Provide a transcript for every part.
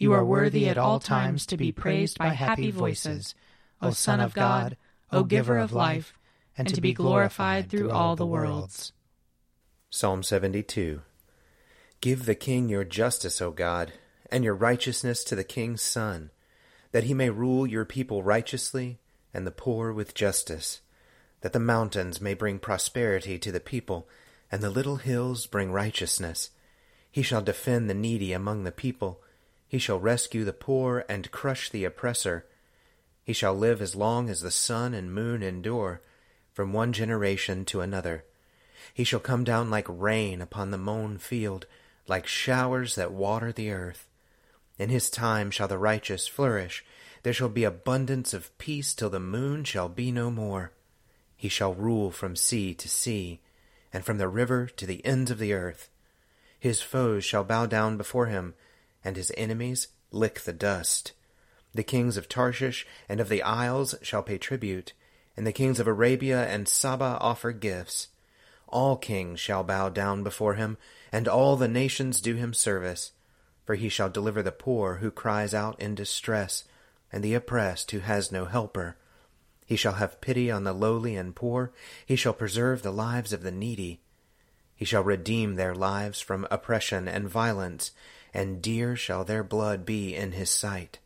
You are worthy at all times to be praised by happy voices, O Son of God, O Giver of life, and to be glorified through all the worlds. Psalm 72 Give the king your justice, O God, and your righteousness to the king's son, that he may rule your people righteously and the poor with justice, that the mountains may bring prosperity to the people, and the little hills bring righteousness. He shall defend the needy among the people he shall rescue the poor and crush the oppressor. He shall live as long as the sun and moon endure, from one generation to another. He shall come down like rain upon the mown field, like showers that water the earth. In his time shall the righteous flourish. There shall be abundance of peace till the moon shall be no more. He shall rule from sea to sea, and from the river to the ends of the earth. His foes shall bow down before him and his enemies lick the dust. The kings of Tarshish and of the isles shall pay tribute, and the kings of Arabia and Saba offer gifts. All kings shall bow down before him, and all the nations do him service. For he shall deliver the poor who cries out in distress, and the oppressed who has no helper. He shall have pity on the lowly and poor. He shall preserve the lives of the needy. He shall redeem their lives from oppression and violence and dear shall their blood be in his sight.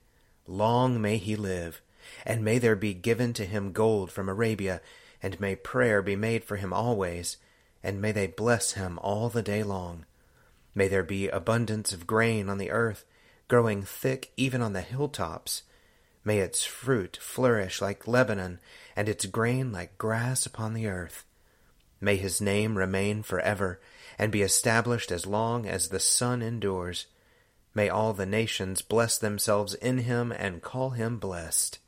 Long may he live, and may there be given to him gold from Arabia, and may prayer be made for him always, and may they bless him all the day long. May there be abundance of grain on the earth, growing thick even on the hilltops. May its fruit flourish like Lebanon, and its grain like grass upon the earth. May his name remain forever, and be established as long as the sun endures. May all the nations bless themselves in him and call him blessed.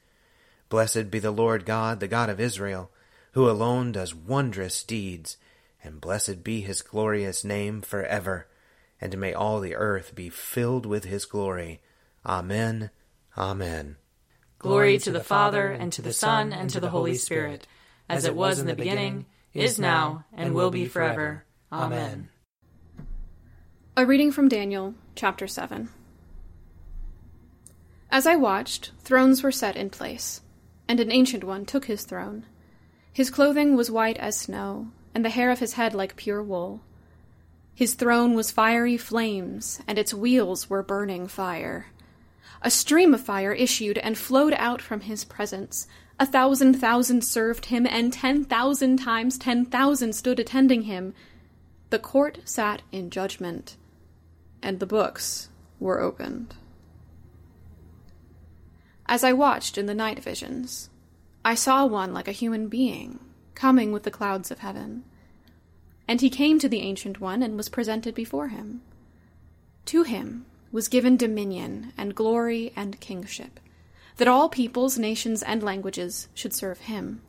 Blessed be the Lord God, the God of Israel, who alone does wondrous deeds, and blessed be his glorious name forever. And may all the earth be filled with his glory. Amen. Amen. Glory to the Father, and to the Son, and to the Holy Spirit, as it was in the beginning, is now, and will be forever. Amen. A reading from Daniel, chapter 7. As I watched, thrones were set in place, and an ancient one took his throne. His clothing was white as snow, and the hair of his head like pure wool. His throne was fiery flames, and its wheels were burning fire. A stream of fire issued and flowed out from his presence. A thousand thousand served him, and ten thousand times ten thousand stood attending him. The court sat in judgment and the books were opened. As I watched in the night visions, I saw one like a human being coming with the clouds of heaven. And he came to the Ancient One and was presented before him. To him was given dominion and glory and kingship, that all peoples, nations, and languages should serve him.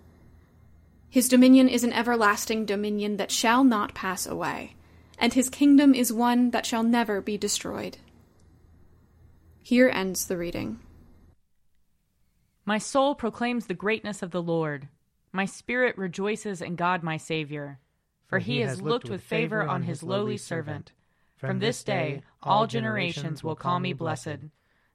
His dominion is an everlasting dominion that shall not pass away and his kingdom is one that shall never be destroyed. Here ends the reading. My soul proclaims the greatness of the Lord. My spirit rejoices in God my Saviour, for he has looked with favor on his lowly servant. From this day all generations will call me blessed.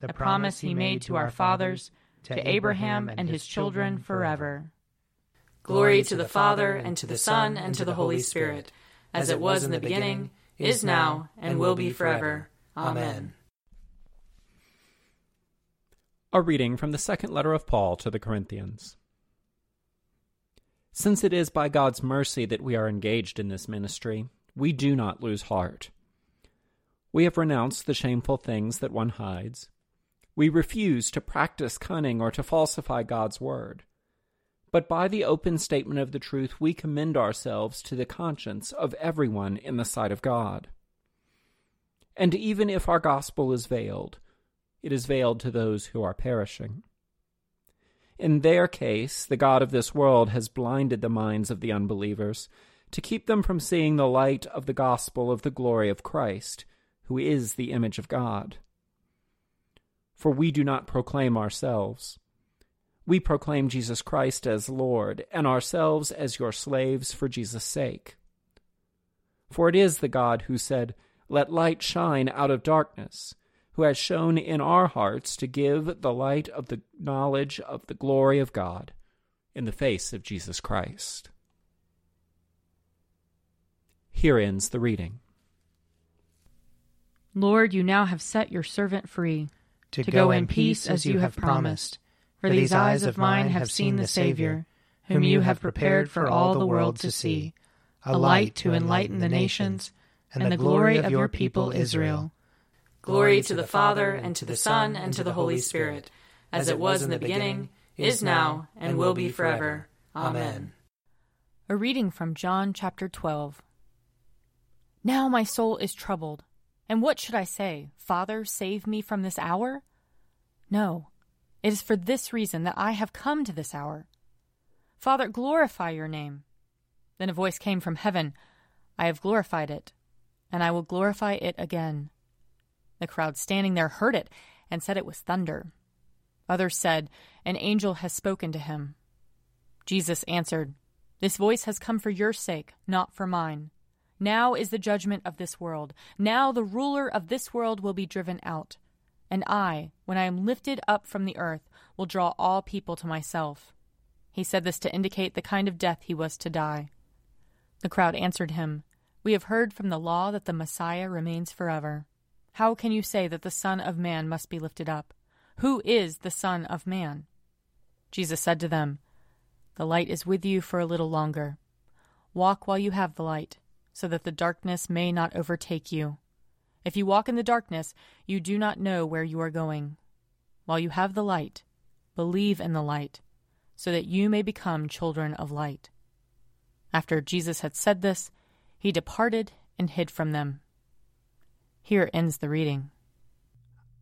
the promise he made to our fathers, to Abraham and his children forever. Glory to the Father, and to the Son, and to the Holy Spirit, as it was in the beginning, is now, and will be forever. Amen. A reading from the second letter of Paul to the Corinthians. Since it is by God's mercy that we are engaged in this ministry, we do not lose heart. We have renounced the shameful things that one hides. We refuse to practice cunning or to falsify God's word. But by the open statement of the truth, we commend ourselves to the conscience of everyone in the sight of God. And even if our gospel is veiled, it is veiled to those who are perishing. In their case, the God of this world has blinded the minds of the unbelievers to keep them from seeing the light of the gospel of the glory of Christ, who is the image of God. For we do not proclaim ourselves. We proclaim Jesus Christ as Lord, and ourselves as your slaves for Jesus' sake. For it is the God who said, Let light shine out of darkness who has shown in our hearts to give the light of the knowledge of the glory of God in the face of Jesus Christ. Here ends the reading. Lord, you now have set your servant free to, to go, go in peace as you have promised. For these eyes of mine have seen the Savior, whom you have prepared for all the world to see, a light to enlighten the nations, and the glory of your people Israel. Glory to the Father, and to the Son, and to the Holy Spirit, as it was in the beginning, is now, and will be forever. Amen. A reading from John chapter 12. Now my soul is troubled. And what should I say? Father, save me from this hour? No, it is for this reason that I have come to this hour. Father, glorify your name. Then a voice came from heaven I have glorified it, and I will glorify it again. The crowd standing there heard it and said it was thunder. Others said, An angel has spoken to him. Jesus answered, This voice has come for your sake, not for mine. Now is the judgment of this world. Now the ruler of this world will be driven out. And I, when I am lifted up from the earth, will draw all people to myself. He said this to indicate the kind of death he was to die. The crowd answered him, We have heard from the law that the Messiah remains forever. How can you say that the Son of Man must be lifted up? Who is the Son of Man? Jesus said to them, The light is with you for a little longer. Walk while you have the light, so that the darkness may not overtake you. If you walk in the darkness, you do not know where you are going. While you have the light, believe in the light, so that you may become children of light. After Jesus had said this, he departed and hid from them. Here ends the reading.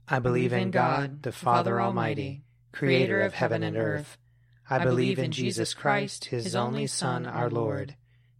I believe in God, the Father Almighty, creator of heaven and earth. I believe in Jesus Christ, his only Son, our Lord.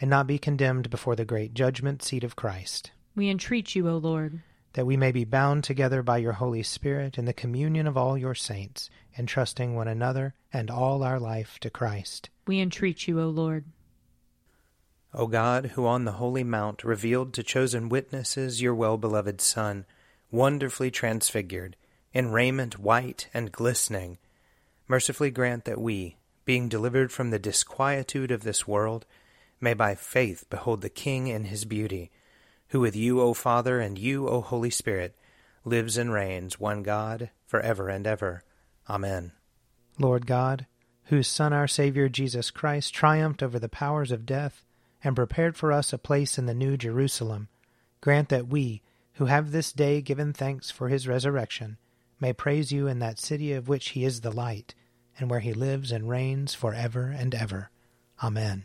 and not be condemned before the great judgment seat of Christ. We entreat you, O Lord. That we may be bound together by your Holy Spirit in the communion of all your saints, entrusting one another and all our life to Christ. We entreat you, O Lord. O God, who on the holy mount revealed to chosen witnesses your well beloved Son, wonderfully transfigured, in raiment white and glistening, mercifully grant that we, being delivered from the disquietude of this world, may by faith behold the King in his beauty, who with you, O Father, and you, O Holy Spirit, lives and reigns, one God, for ever and ever. Amen. Lord God, whose Son, our Saviour Jesus Christ, triumphed over the powers of death and prepared for us a place in the New Jerusalem, grant that we, who have this day given thanks for his resurrection, may praise you in that city of which he is the light and where he lives and reigns for ever and ever. Amen.